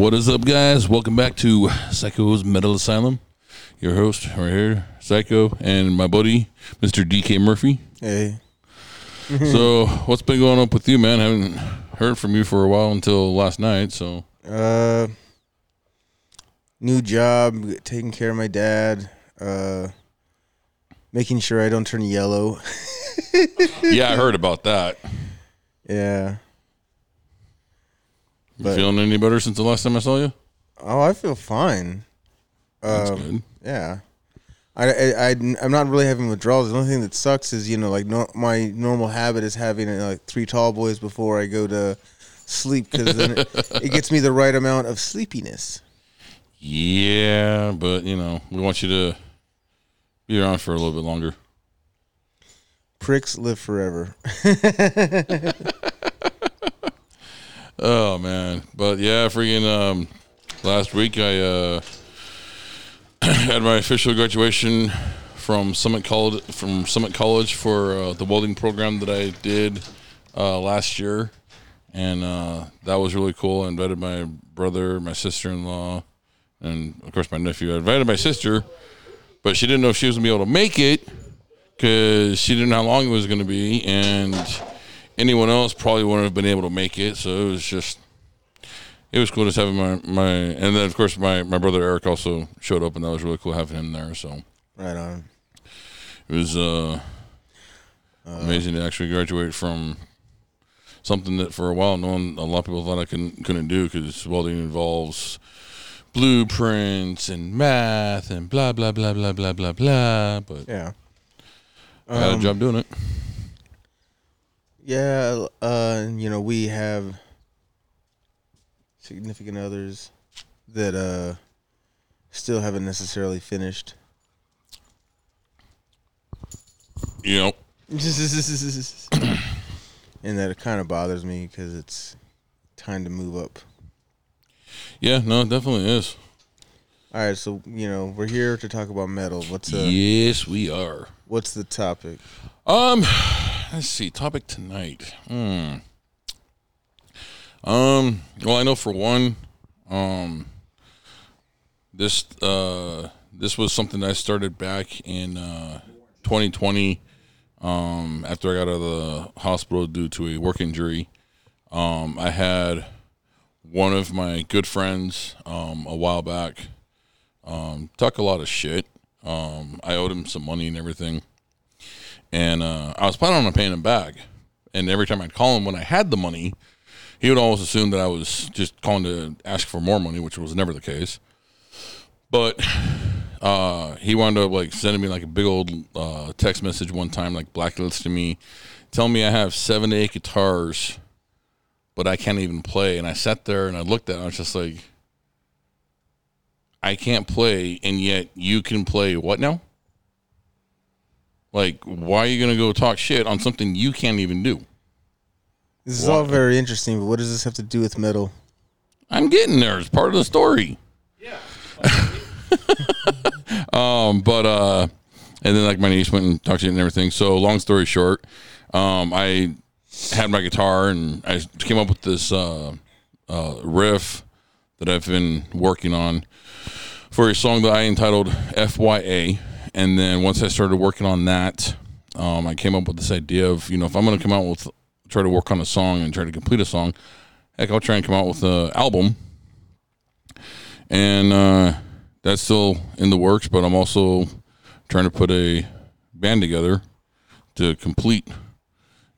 What is up, guys? Welcome back to Psycho's Metal Asylum. Your host right here, Psycho, and my buddy, Mr. DK Murphy. Hey. so, what's been going on with you, man? haven't heard from you for a while until last night. So, Uh, new job, taking care of my dad. Uh, making sure I don't turn yellow. yeah, I heard about that. yeah. You feeling any better since the last time I saw you? Oh, I feel fine. That's Um, good. Yeah. I, I, I, am not really having withdrawals. The only thing that sucks is, you know, like no, my normal habit is having uh, like three tall boys before I go to sleep because then it, it gets me the right amount of sleepiness. Yeah, but you know, we want you to be around for a little bit longer. Pricks live forever. Oh man, but yeah, freaking um, last week I uh, had my official graduation from Summit College from Summit College for uh, the welding program that I did uh, last year, and uh, that was really cool. I invited my brother, my sister in law, and of course my nephew. I invited my sister, but she didn't know if she was gonna be able to make it because she didn't know how long it was gonna be, and anyone else probably wouldn't have been able to make it. So it was just, it was cool just having my my, and then of course my my brother Eric also showed up, and that was really cool having him there. So Right on. it was uh, amazing to actually graduate from something that for a while no one, a lot of people thought I couldn't couldn't do because welding involves blueprints and math and blah blah blah blah blah blah blah. But Yeah. I had a Um, job doing it. Yeah, uh, you know, we have significant others that uh still haven't necessarily finished. Know, and that it kind of bothers me because it's time to move up. yeah, no, it definitely is. All right, so you know we're here to talk about metal. What's uh, yes, we are. what's the topic? Um, let's see. Topic tonight. Hmm. Um. Well, I know for one, um, this uh this was something I started back in uh 2020. Um, after I got out of the hospital due to a work injury, um, I had one of my good friends um a while back um talk a lot of shit. Um, I owed him some money and everything and uh, I was planning on paying him back. And every time I'd call him when I had the money, he would always assume that I was just calling to ask for more money, which was never the case. But uh, he wound up like sending me like a big old uh, text message one time, like blacklisting me, telling me I have seven to eight guitars, but I can't even play. And I sat there and I looked at it, I was just like, I can't play, and yet you can play what now? Like, why are you gonna go talk shit on something you can't even do? This is all very interesting, but what does this have to do with metal? I'm getting there. It's part of the story. Yeah. um, but uh, and then like my niece went and talked to you and everything. So long story short, um, I had my guitar and I came up with this uh, uh, riff that I've been working on for a song that I entitled FYA. And then once I started working on that, um, I came up with this idea of you know if I'm going to come out with try to work on a song and try to complete a song, heck, I'll try and come out with an album. And uh, that's still in the works, but I'm also trying to put a band together to complete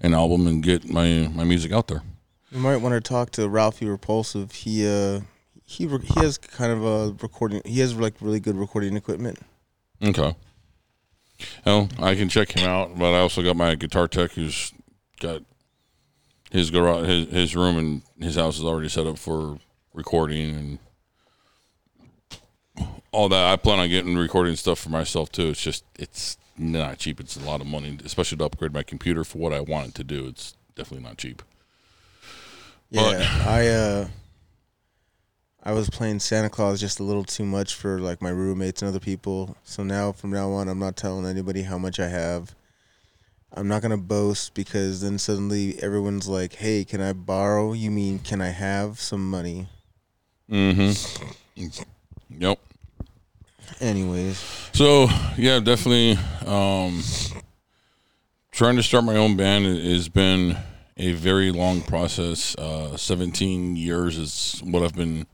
an album and get my my music out there. You might want to talk to Ralphie Repulsive. He uh he he has kind of a recording. He has like really good recording equipment. Okay. Well, I can check him out, but I also got my guitar tech who's got his garage, his, his room and his house is already set up for recording and all that. I plan on getting recording stuff for myself too. It's just it's not cheap. It's a lot of money, especially to upgrade my computer for what I want it to do. It's definitely not cheap. But- Yeah, I uh I was playing Santa Claus just a little too much for like my roommates and other people. So now from now on I'm not telling anybody how much I have. I'm not gonna boast because then suddenly everyone's like, "Hey, can I borrow? You mean can I have some money?" Mm-hmm. Yep. Anyways, So yeah, definitely. Um, trying to start my own band has been a very long process. Uh, Seventeen years is what I've been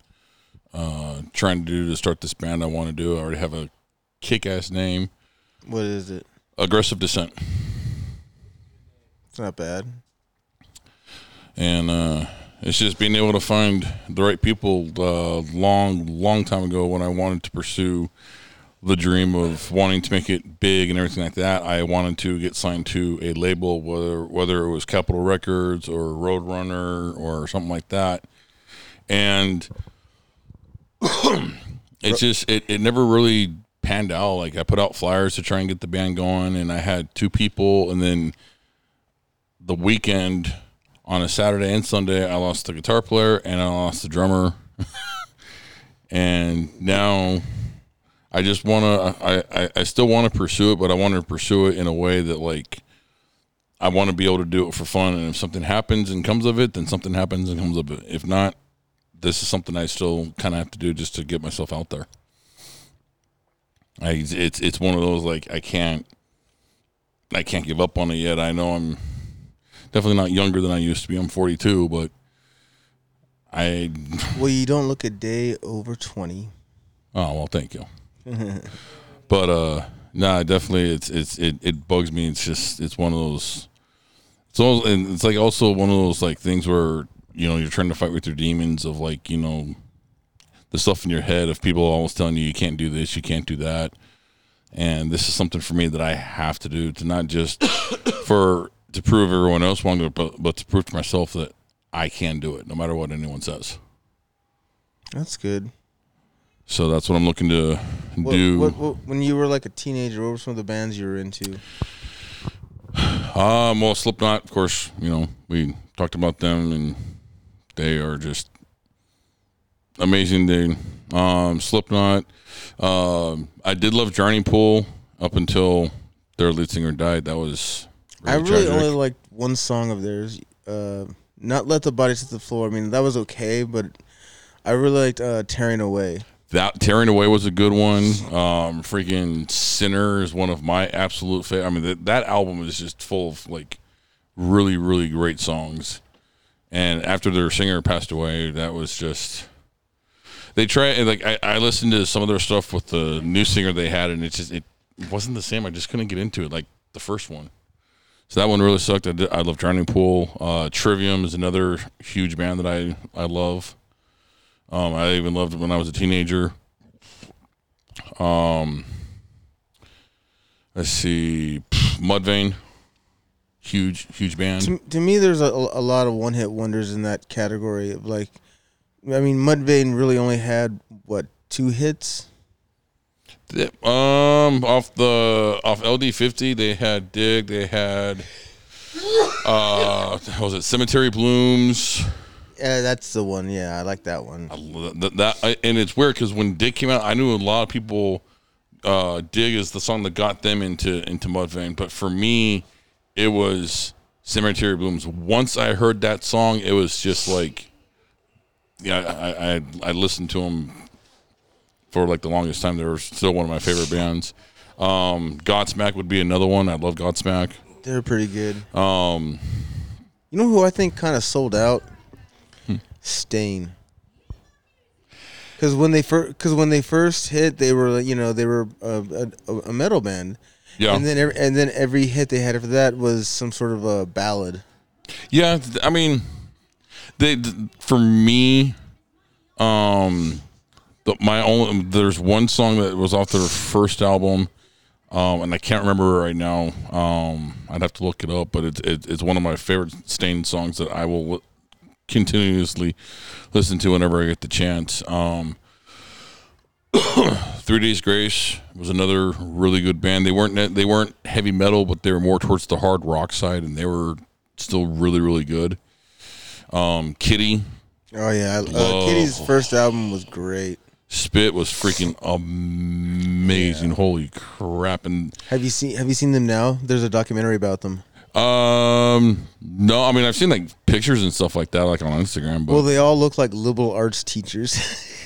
uh, trying to do to start this band. I want to do. I already have a kick-ass name, what is it? Aggressive Descent, It's not bad. and uh, it's just being able to find the right people. Uh, long, long time ago, when I wanted to pursue the dream of wanting to make it big and everything like that, I wanted to get signed to a label, whether whether it was Capitol Records or Roadrunner or something like that, and it's just it, it never really panned out. Like I put out flyers to try and get the band going, and I had two people, and then the weekend on a Saturday and Sunday, I lost the guitar player and I lost the drummer, and now I just want to. I, I I still want to pursue it, but I want to pursue it in a way that like I want to be able to do it for fun. And if something happens and comes of it, then something happens and comes of it. If not, this is something I still kind of have to do just to get myself out there. I it's it's one of those like I can't I can't give up on it yet. I know I'm definitely not younger than I used to be. I'm 42, but I Well, you don't look a day over twenty. Oh well, thank you. but uh, nah, definitely, it's it's it, it bugs me. It's just it's one of those. It's all and it's like also one of those like things where you know you're trying to fight with your demons of like you know the stuff in your head of people always telling you you can't do this, you can't do that, and this is something for me that I have to do to not just for to prove everyone else wrong, but but to prove to myself that I can do it no matter what anyone says. That's good. So that's what I'm looking to What, do. what, what, when you were like a teenager, what were some of the bands you were into? Um, well, Slipknot, of course, you know, we talked about them and they are just amazing. They, um, Slipknot, um, I did love Drowning Pool up until their lead singer died. That was, I really really tragic. only liked one song of theirs. Uh, not let the bodies hit the floor. I mean, that was okay, but I really liked uh, "Tearing Away." that Tearing Away was a good one. Um, freaking Sinner is one of my absolute favorite. I mean, that, that album is just full of like really, really great songs. And after their singer passed away, that was just they try like I, I listened to some of their stuff with the new singer they had, and it just it wasn't the same. I just couldn't get into it like the first one. So that one really sucked. I, did, I love Drowning Pool. Uh, Trivium is another huge band that I I love. Um, I even loved it when I was a teenager. Um, let's see, Mudvayne, huge huge band. To, to me, there's a, a lot of one-hit wonders in that category. Of like, I mean, Mudvayne really only had what two hits. Th- Um, off the off LD fifty, they had Dig. They had uh, what was it Cemetery Blooms? Yeah, that's the one. Yeah, I like that one. I lo- That, that I, and it's weird because when Dig came out, I knew a lot of people. Uh, Dig is the song that got them into into Mudvayne, but for me, it was Cemetery Blooms. Once I heard that song, it was just like, yeah, I I, I listened to them for like the longest time. They were still one of my favorite bands. Um, Godsmack would be another one. I love Godsmack. They're pretty good. Um, You know who I think kind of sold out? Hmm. Staind. Because when they first, because when they first hit, they were you know they were a, a, a metal band, yeah, and then every, and then every hit they had after that was some sort of a ballad. Yeah, I mean, they for me, um, the, my only there's one song that was off their first album, um, and I can't remember right now. Um, I'd have to look it up, but it's it, it's one of my favorite Staind songs that I will continuously listen to whenever I get the chance. Um, Three Days Grace was another really good band. They weren't they weren't heavy metal, but they were more towards the hard rock side, and they were still really really good. Um, Kittie Oh yeah, uh, Kittie's first album was great. Spit was freaking amazing. Holy crap! And Have you seen Have you seen them now? There's a documentary about them. um, no, I mean I've seen like pictures and stuff like that, like on Instagram. But Well, they all look like liberal arts teachers.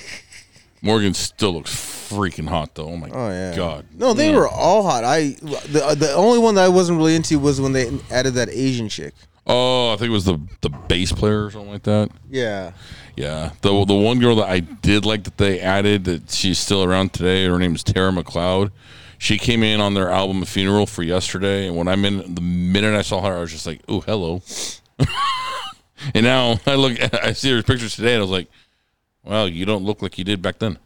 Morgan still looks freaking hot though. Oh my Oh yeah. god. No, they were all hot. I the uh, the only one that I wasn't really into was when they added that Asian chick. Oh, I think it was the the bass player or something like that. Yeah. Yeah, the the one girl that I did like that they added that she's still around today. Her name is Tara McLeod. She came in on their album "Funeral" for yesterday, and when I'm in, the minute I saw her, I was just like, "Oh, hello." and now I look, I see her pictures today, and I was like, "Wow, you don't look like you did back then."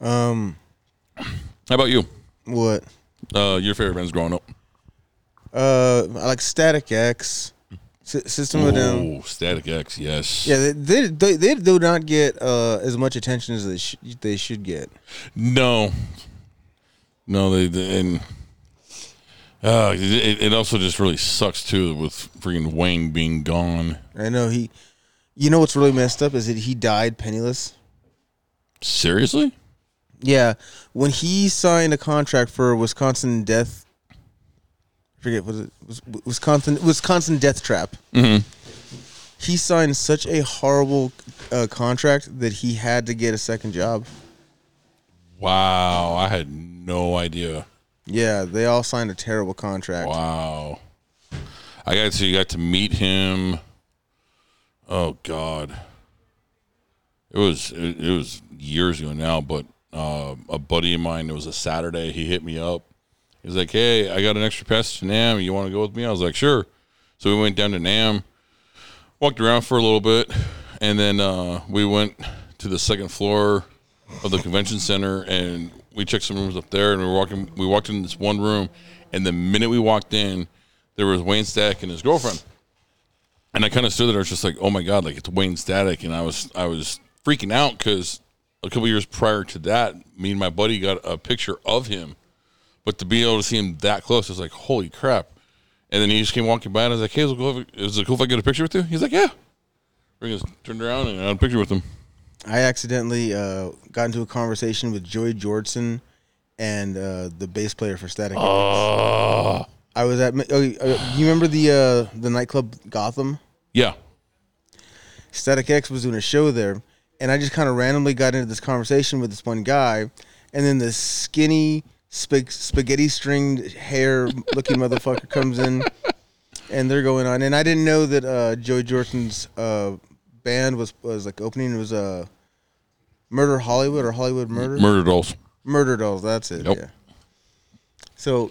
Um. How about you? What? Uh, your favorite bands growing up? Uh, I like Static X, S- System of a Down. Oh, Static X, yes. Yeah, they, they they they do not get uh as much attention as they sh- they should get. No, no, they, they and uh, it, it also just really sucks too with freaking Wayne being gone. I know he. You know what's really messed up is that he died penniless. Seriously? Yeah, when he signed a contract for Wisconsin Death, I forget was it was Wisconsin Wisconsin Death Trap. Mm-hmm. He signed such a horrible uh, contract that he had to get a second job. Wow, I had no idea. Yeah, they all signed a terrible contract. Wow, I got to you got to meet him. Oh God, it was it, it was years ago now, but uh, a buddy of mine. It was a Saturday. He hit me up. He was like, "Hey, I got an extra pass to NAMM. You want to go with me?" I was like, "Sure." So we went down to NAMM, walked around for a little bit, and then uh, we went to the second floor of the convention center, and we checked some rooms up there. And we were walking. We walked in this one room, and the minute we walked in, there was Wayne Stack and his girlfriend. And I kind of stood there. I was just like, "Oh my god!" Like it's Wayne Static, and I was I was freaking out because a couple years prior to that, me and my buddy got a picture of him, but to be able to see him that close, I was like, "Holy crap!" And then he just came walking by, and I was like, "Hey, is it cool if, is it cool if I get a picture with you?" He's like, "Yeah." We just turned around and I had a picture with him. I accidentally uh, got into a conversation with Joey Jordison and uh, the bass player for Static. X. Oh, I was at. Oh, you remember the uh, the nightclub Gotham? yeah. Static X was doing a show there, and I just kind of randomly got into this conversation with this one guy, and then this skinny spag- spaghetti stringed hair looking motherfucker comes in, and they're going on, and I didn't know that uh, Joey Jordison's uh, band was was like opening. It was uh, Murder Hollywood or Hollywood Murder. Murder dolls. Murder Dolls. That's it. Yep. Yeah. So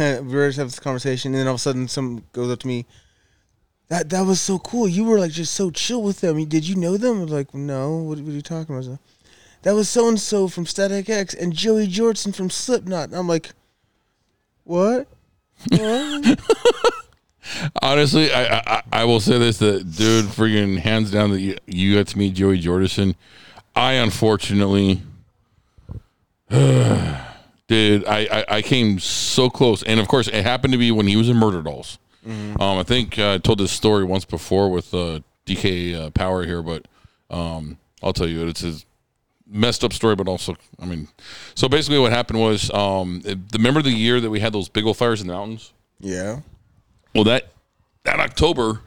we were just having this conversation, and then all of a sudden, some goes up to me. That that was so cool. You were like just so chill with them. Did you know them? I was like, no. What, what are you talking about? That was so and so from Static X and Joey Jordison from Slipknot. And I'm like, what? What? Honestly, I, I I will say this: that dude, freaking hands down, that you, you got to meet Joey Jordison. I unfortunately, dude, I, I I came so close, and of course, it happened to be when he was in Murder Dolls. Um, I think uh, I told this story once before with uh, DK uh, Power here, but um, I'll tell you, it's a messed up story, but also, I mean, so basically, what happened was, um, it- remember the year that we had those big old fires in the mountains? yeah. Well, that that October,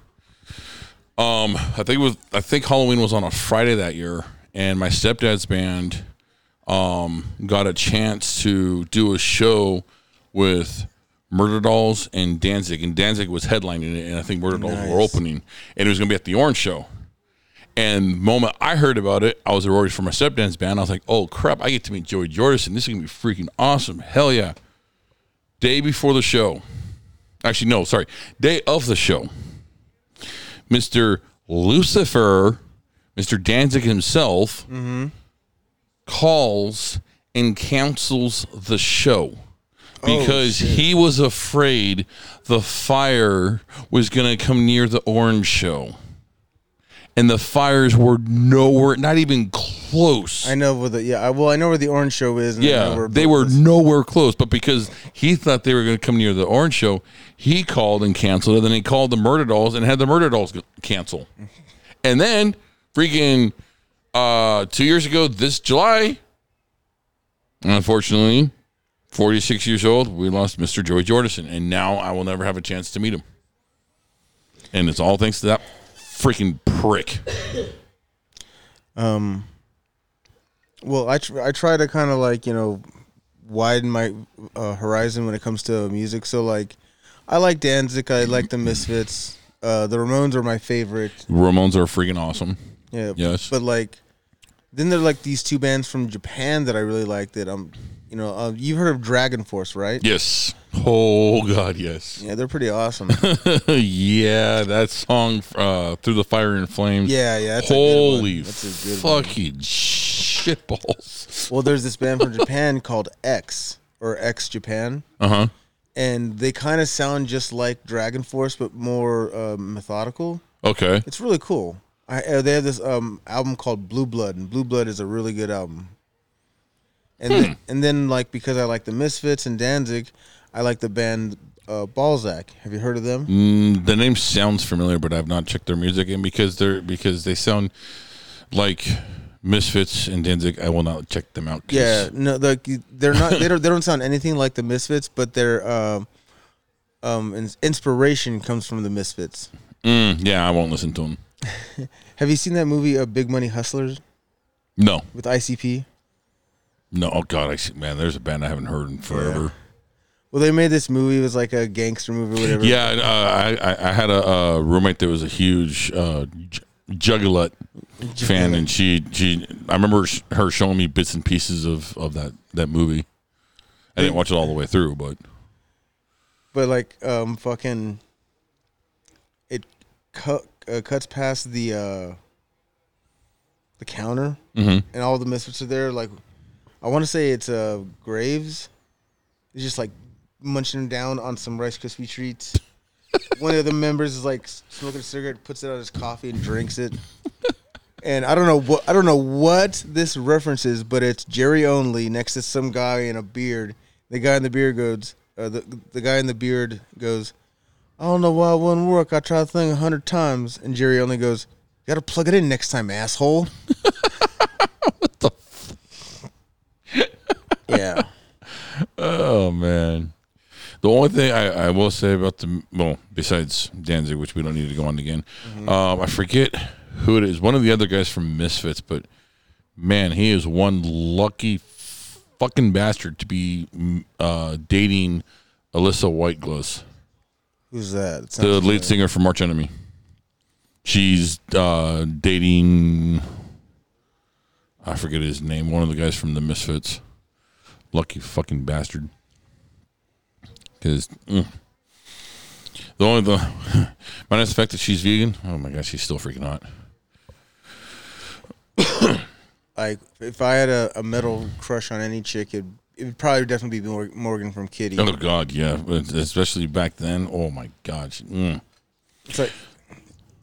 um, I think it was I think Halloween was on a Friday that year, and my stepdad's band, um, got a chance to do a show with Murder Dolls and Danzig, and Danzig was headlining it, and I think Murder Dolls were opening, and it was gonna be at the Orange Show. And the moment I heard about it, I was already for my stepdad's band. I was like, "Oh crap! I get to meet Joey Jordison. This is gonna be freaking awesome! Hell yeah!" Day before the show, actually no sorry day of the show mr lucifer mr danzig himself calls and cancels the show oh, because he was afraid the fire was going to come near the orange show and the fires were nowhere not even close I know where the yeah. I, well, I know where the Orange Show is. And yeah, where they were is. nowhere close, but because he thought they were going to come near the Orange Show, he called and canceled it. Then he called the Murder Dolls and had the Murder Dolls cancel. And then, freaking uh, two years ago, this July, unfortunately, 46 years old, we lost Mr. Joey Jordison. And now I will never have a chance to meet him. And it's all thanks to that freaking prick. Um, well, I tr- I try to kind of like you know widen my uh, horizon when it comes to music. So like, I like Danzig. I like the Misfits. Uh, the Ramones are my favorite. Ramones are freaking awesome. Yeah. Yes. But like, then there are like these two bands from Japan that I really like. That I'm, you know, uh, you've heard of Dragon Force, right? Yes. Oh God, yes. Yeah, they're pretty awesome. yeah, that song uh, "Through the Fire and Flames." yeah, yeah. That's a good one. Holy That's a good one. fucking shitballs. Well, there's this band from Japan called X or X Japan, Uh huh. and they kind of sound just like Dragon Force, but more uh, methodical. Okay. It's really cool. I, uh, they have this um, album called Blue Blood, and Blue Blood is a really good album. And then, and then like because I like the Misfits and Danzig, I like the band uh, Balzac. Have you heard of them? Mm, the name sounds familiar, but I've not checked their music, and because they're because they sound like Misfits and Danzig, I will not check them out. Yeah, no, like they're not. They don't. They don't sound anything like the Misfits, but their um, um, inspiration comes from the Misfits. Mm, yeah, I won't listen to them. Have you seen that movie, uh, Big Money Hustlers, No, with ICP? no. Oh God, I see. Man, there's a band I haven't heard in forever. Well, they made this movie. It was like a gangster movie, or whatever. Yeah, uh, I, I I had a, uh roommate that was a huge uh, J- Juggalette fan, and she she I remember sh- her showing me bits and pieces of of that that movie. I didn't watch it all the way through, but but like um fucking it cut uh, cuts past the uh the counter Mhm. and all the misfits are there like i want to say it's uh graves. He's just like munching down on some rice krispie treats. One of the members is like smoking a cigarette puts it on his coffee and drinks it. And i don't know what i don't know what this reference is but it's jerry only next to some guy in a beard. The guy in the beard goes uh, the, the guy in the beard goes I don't know why it wouldn't work. I tried the thing a hundred times, and Jerry only goes, "You got to plug it in next time, asshole." what the? F- yeah, oh man. The only thing I, I will say about the well, besides Danzig, which we don't need to go on again, um, I forget who it is. One of the other guys from Misfits, but man, he is one lucky fucking bastard to be mm, uh, dating Alissa White-Gluz. Who's that? The lead singer from Arch Enemy. She's uh, dating. I forget his name. One of the guys from the Misfits. Lucky fucking bastard. Because the only the minus the fact that she's vegan. Oh my gosh, she's still freaking hot. like if I had a, a metal crush on any chick, it it would probably definitely be Morgan from Kittie. Oh God, yeah, but especially back then. Oh my God, mm. It's like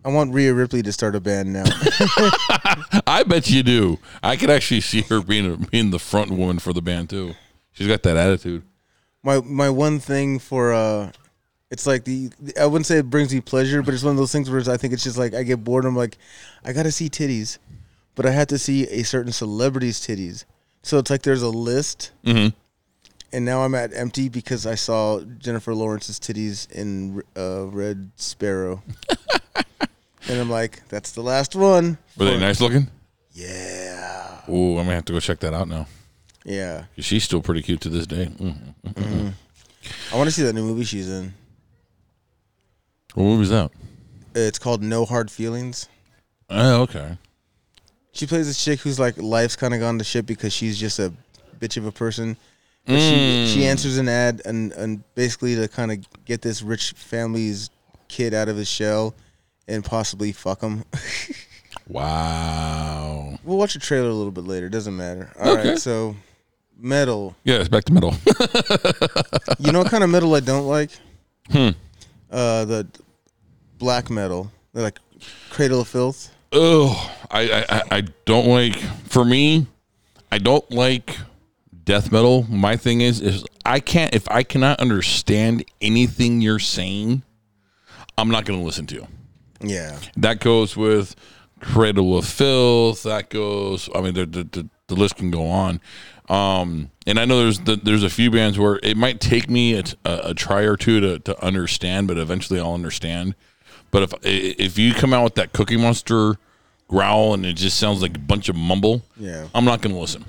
I want Rhea Ripley to start a band now. I bet you do. I could actually see her being a, being the front woman for the band too. She's got that attitude. my my one thing for uh it's like the I wouldn't say it brings me pleasure, but it's one of those things where I think it's just like I get bored. I'm like, I gotta see titties, but I have to see a certain celebrity's titties. So it's like there's a list, Mhm. and now I'm at empty because I saw Jennifer Lawrence's titties in uh, Red Sparrow, and I'm like, that's the last one. Were they nice looking? Yeah, Ooh, I'm gonna have to go check that out now. Yeah, She's still pretty cute to this day. Mm. I want to see that new movie she's in. What movie was that? It's called No Hard Feelings. Oh, okay. She plays this chick who's like life's kind of gone to shit because she's just a bitch of a person. But she she answers an ad and and basically to kind of get this rich family's kid out of his shell and possibly fuck him. Wow. we'll watch the trailer a little bit later. Doesn't matter. All right. Okay. So metal. Yeah, it's back to metal. You know what kind of metal I don't like? Hmm. Uh, the black metal. They're like Cradle of Filth. Oh, I, I I- don't like. For me, I don't like death metal. My thing is, is I can't if I cannot understand anything you're saying, I'm not going to listen to you. Yeah. That goes with Cradle of Filth. That goes. I mean, the the, the, the list can go on. Um, and I know there's the, there's a few bands where it might take me a, a, a try or two to, to understand, but eventually I'll understand. But if if you come out with that Cookie Monster growl and it just sounds like a bunch of mumble, Yeah. I'm not gonna listen.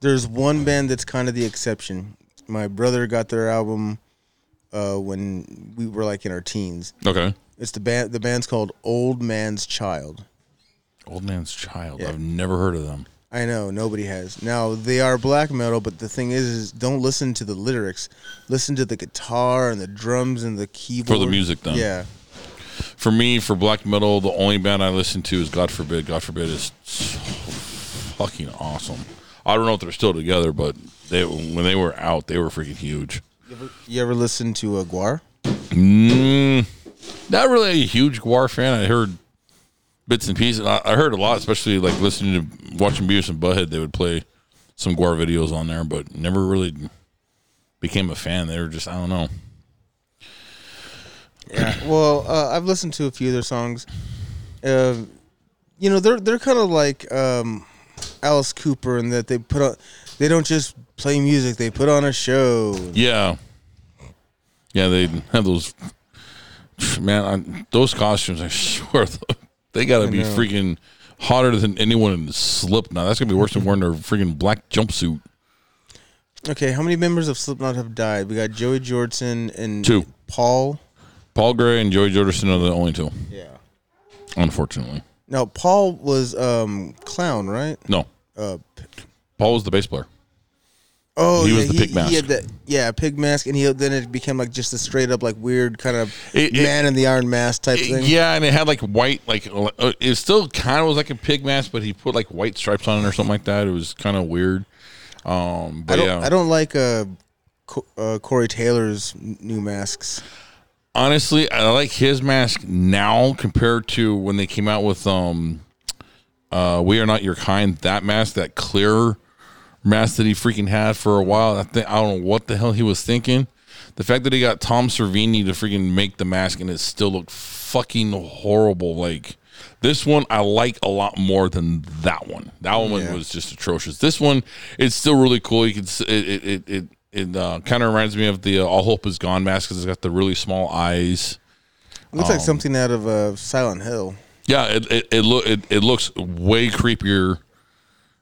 There's one band that's kind of the exception. My brother got their album uh, when we were like in our teens. Okay. It's the band. The band's called Old Man's Child. Old Man's Child. Yeah. I've never heard of them. I know nobody has. Now they are black metal, but the thing is, is don't listen to the lyrics. Listen to the guitar and the drums and the keyboard for the music, then. Yeah, For me, for black metal, the only band I listen to is God Forbid. God Forbid is so fucking awesome. I don't know if they're still together, but they when they were out, they were freaking huge. you ever listen to a GWAR? Mm, not really a huge GWAR fan. I heard bits and pieces. I, I heard a lot, especially like listening to watching Beavis and Butthead. They would play some GWAR videos on there, but never really became a fan. They were just I don't know. Yeah. well, uh, I've listened to a few of their songs. Uh, you know, they're they're kind of like um, Alice Cooper in that they put on. They don't just play music; they put on a show. Yeah, yeah, they have those. Man, I, those costumes, are swear, they got to be know. freaking hotter than anyone in Slipknot. That's gonna be worse than wearing their freaking black jumpsuit. Okay, how many members of Slipknot have died? We got Joey Jordison and Two. Paul. Paul Gray and Joey Jordison are the only two, Yeah. unfortunately. Now Paul was um clown, right? No, Uh, p- Paul was the bass player. oh, He yeah, was the pig mask. He had that, yeah, pig mask, and he then it became like just a straight up like weird kind of It- it- man in the iron mask type thing. Yeah, and it had like white, like uh, it still kind of was like a pig mask, but he put like white stripes on it or something like that. It was kind of weird. Um, I but don't, yeah, I don't like uh, Co- uh, Corey Taylor's n- new masks. Honestly, I like his mask now compared to when they came out with um, uh, "We Are Not Your Kind." That mask, that clear mask that he freaking had for a while. I think I don't know what the hell he was thinking. The fact that he got Tom Savini to freaking make the mask and it still looked fucking horrible. Like this one, I like a lot more than that one. That one Yeah. was just atrocious. This one, it's still really cool. You can it it it it, it uh, kind of reminds me of the uh, All Hope Is Gone mask because it's got the really small eyes. Looks Um, like something out of uh, Silent Hill. Yeah, it it it, look, it it looks way creepier.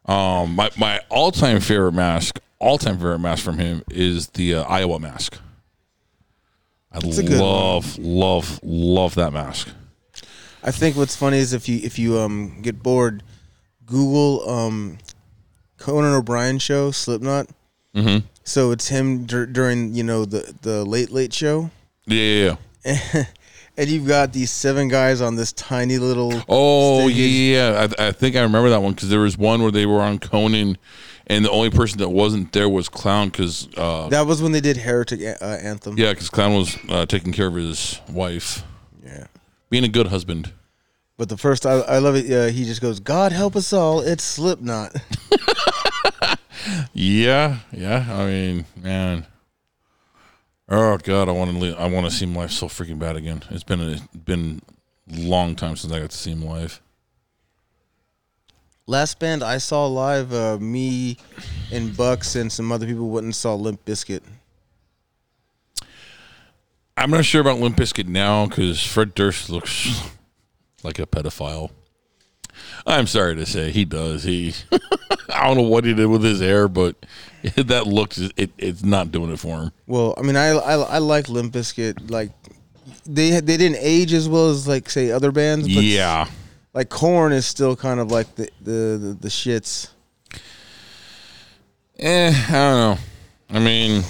Um, my my all time favorite mask, all time favorite mask from him is the uh, Iowa mask. I love love love that mask. I think what's funny is if you if you um get bored, Google um Conan O'Brien show Slipknot. Mm-hmm. So it's him dur- during you know the the late late show, Yeah, yeah, yeah. and you've got these seven guys on this tiny little. Oh Stage. yeah, I, I think I remember that one because there was one where they were on Conan, and the only person that wasn't there was Clown because uh, That was when they did Heretic uh, Anthem. yeah, because Clown was uh, taking care of his wife, Yeah. being a good husband. But the first, I, I love it. Uh, he just goes, "God help us all, it's Slipknot." Yeah, yeah. I mean, man. Oh God, I want to. I want to see him live so freaking bad again. It's been a been long time since I got to see him live. Last band I saw live, uh, me and Bucks and some other people went and saw Limp Bizkit. I'm not sure about Limp Bizkit now because Fred Durst looks like a pedophile. I'm sorry to say he does. He I don't know what he did with his hair, but that looks it, it's not doing it for him. Well, I mean, I I, I like Limp Bizkit. Like they they didn't age as well as like say other bands. But Yeah. like Korn is still kind of like the the the, the shits. Eh, I don't know. I mean,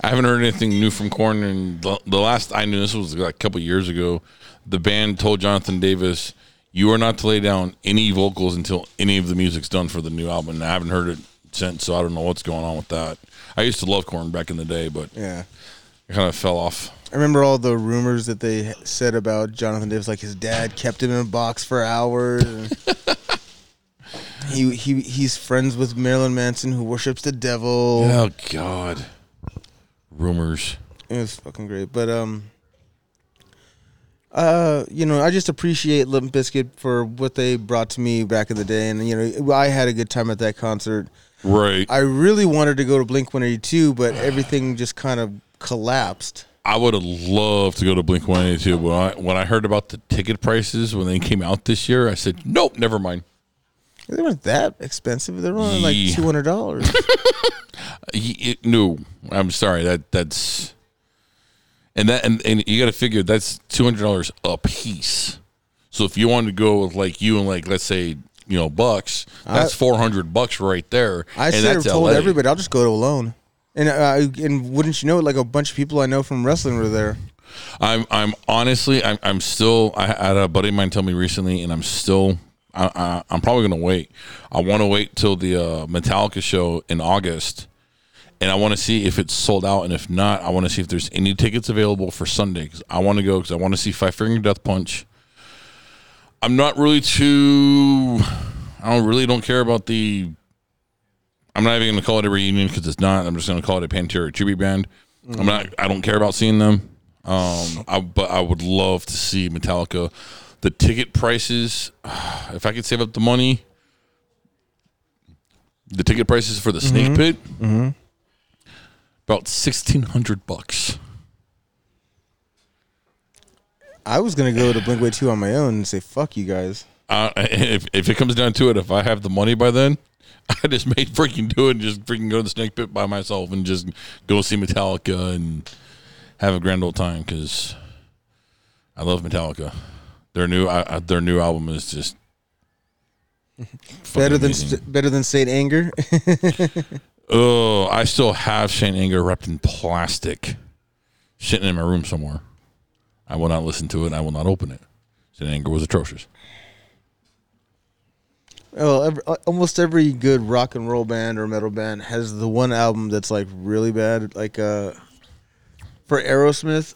I haven't heard anything new from Korn, and the, the last I knew this was like a couple years ago. The band told Jonathan Davis, "You are not to lay down any vocals until any of the music's done for the new album." And I haven't heard it since, so I don't know what's going on with that. I used to love Korn back in the day, but Yeah. it kind of fell off. I remember all the rumors that they said about Jonathan Davis, like his dad kept him in a box for hours. he he he's friends with Marilyn Manson, who worships the devil. Oh God, rumors. It was fucking great. But um uh you know, I just appreciate Limp Bizkit for what they brought to me back in the day and you know, I had a good time at that concert. Right. I really wanted to go to Blink 182, but everything just kind of collapsed. I would have loved to go to Blink One Eighty Two, but when I, when I heard about the ticket prices when they came out this year, I said, "Nope, never mind." They weren't that expensive. They were only like two hundred dollars. No, I'm sorry. That that's and that and, and you got to figure that's two hundred dollars a piece. So if you wanted to go with like you and like let's say you know bucks, that's four hundred bucks right there. I and should have told LA. everybody I'll just go to alone. And uh, and wouldn't you know it? Like a bunch of people I know from wrestling were there. I'm I'm honestly I'm I'm still I had a buddy of mine tell me recently, and I'm still I, I, I'm probably gonna wait. I want to wait till the uh, Metallica show in August, and I want to see if it's sold out, and if not, I want to see if there's any tickets available for Sunday because I want to go because I want to see Five Finger Death Punch. I'm not really too. I don't really don't care about the. I'm not even going to call it a reunion because it's not. I'm just going to call it a Pantera tribute band. I'm not. I don't care about seeing them. Um, I, but I would love to see Metallica. The ticket prices, if I could save up the money, the ticket prices for the Snake Pit, about sixteen hundred bucks. I was gonna go to Blink Way Two on my own and say fuck you guys. Uh, if if it comes down to it, if I have the money by then, I just may freaking do it and just freaking go to the Snake Pit by myself and just go see Metallica and have a grand old time because I love Metallica. Their new uh, their new album is just Better than st- better than Saint Anger. Oh, I still have Saint Anger wrapped in plastic, sitting in my room somewhere. I will not listen to it. I will not open it. Saint Anger was atrocious. well, every, uh, almost every good rock and roll band or metal band has the one album that's like really bad. Like uh, for Aerosmith,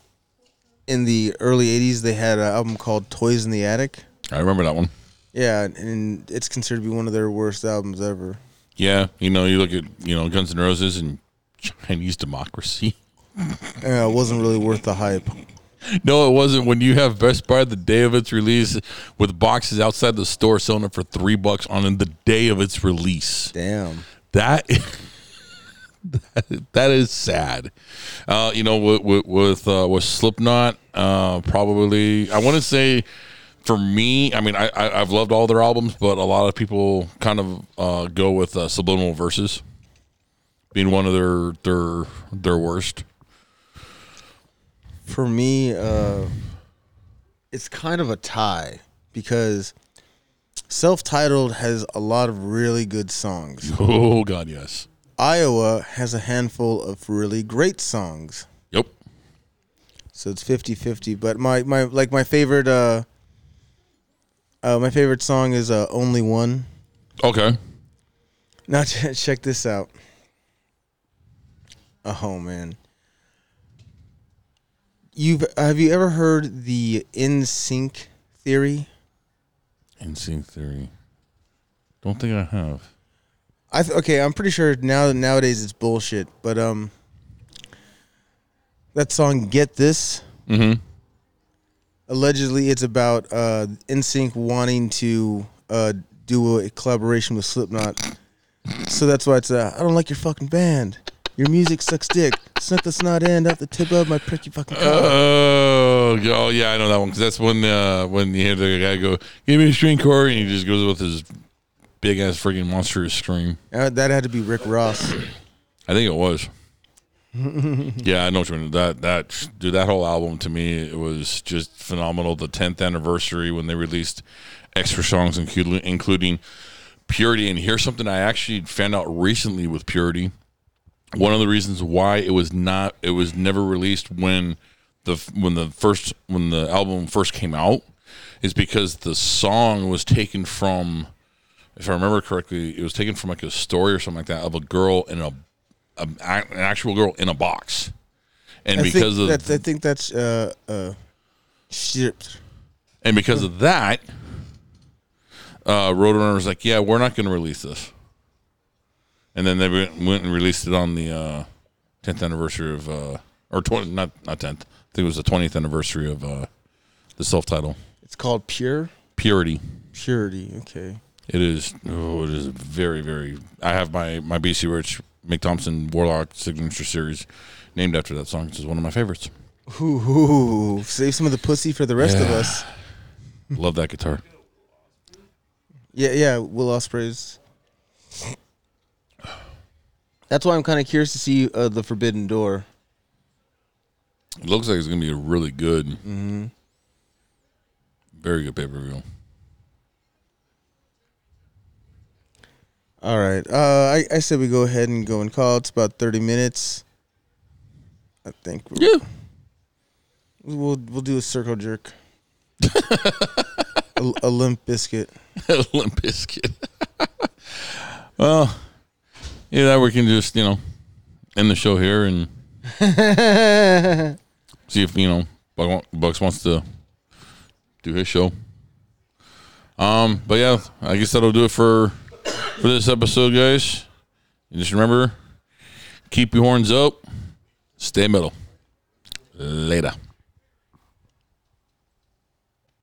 in the early '80s, they had an album called "Toys in the Attic." I remember that one. Yeah, and it's considered to be one of their worst albums ever. Yeah, you know, you look at you know Guns N' Roses and Chinese Democracy. Yeah, it wasn't really worth the hype. No, it wasn't. When you have Best Buy the day of its release with boxes outside the store selling it for three bucks on the day of its release. Damn. That that, is sad. Uh, you know, with with with, uh, with Slipknot, uh, probably I want to say for me, I mean, I, I I've loved all their albums, but a lot of people kind of uh, go with uh, Subliminal Verses being one of their their their worst. For me, uh, it's kind of a tie because self-titled has a lot of really good songs. Oh God, yes. Iowa has a handful of really great songs. Yep. So it's 50-50, but my my like my favorite uh uh my favorite song is uh Only One. Okay. Now ch- check this out. Oh man. You've have you ever heard the NSYNC theory? NSYNC Theory. Don't think I have. I th- okay, I'm pretty sure now nowadays it's bullshit, but um that song Get This Mm-hmm. Allegedly it's about uh NSYNC wanting to uh do a collaboration with Slipknot. So that's why it's uh, I don't like your fucking band. Your music sucks dick. Snuck the snot end out the tip of my pricky fucking. Oh, oh yeah, I know that one because that's when uh, when you hear the guy go, "Give me a string chord," and he just goes with his big ass freaking monstrous scream. Uh, that had to be Rick Ross. I think it was. yeah, I know what you mean. That that dude, that whole album to me it was just phenomenal. The tenth anniversary when they released extra songs, including including Purity. And here's something I actually found out recently with Purity. One of the reasons why it was not it was never released when the when the first when the album first came out is because the song was taken from if I remember correctly, it was taken from like a story or something like that of a girl in a, a an actual girl in a box, and I because of that, I think that's uh uh shit. and because of that, uh, Roadrunner was like, "Yeah, we're not going to release this," and then they went and released it on the uh, tenth anniversary of uh, or twenty not not tenth. I think it was the twentieth anniversary of uh, the self title It's called Pure Purity. Purity. Okay. It is. Oh, it is very, very. I have my my BC Rich Mick Thomson Warlock signature series named after that song. It's one of my favorites. Ooh, save some of the pussy for the rest of us. Love that guitar. Yeah, yeah, Will Ospreay's. That's why I'm kind of curious to see uh, the Forbidden Door. It looks like it's gonna be a really good, very good pay per view. All right, uh, I, I said we go ahead and go and call. It's about 30 minutes. I think Yeah, we'll we'll do a circle jerk, a, a limp biscuit. a Limp Bizkit. well, yeah, that we can just you know end the show here and see if you know Buck- Bucks wants to do his show. Um, but yeah, I guess that'll do it for for this episode, guys. And just remember, keep your horns up, stay metal. Later.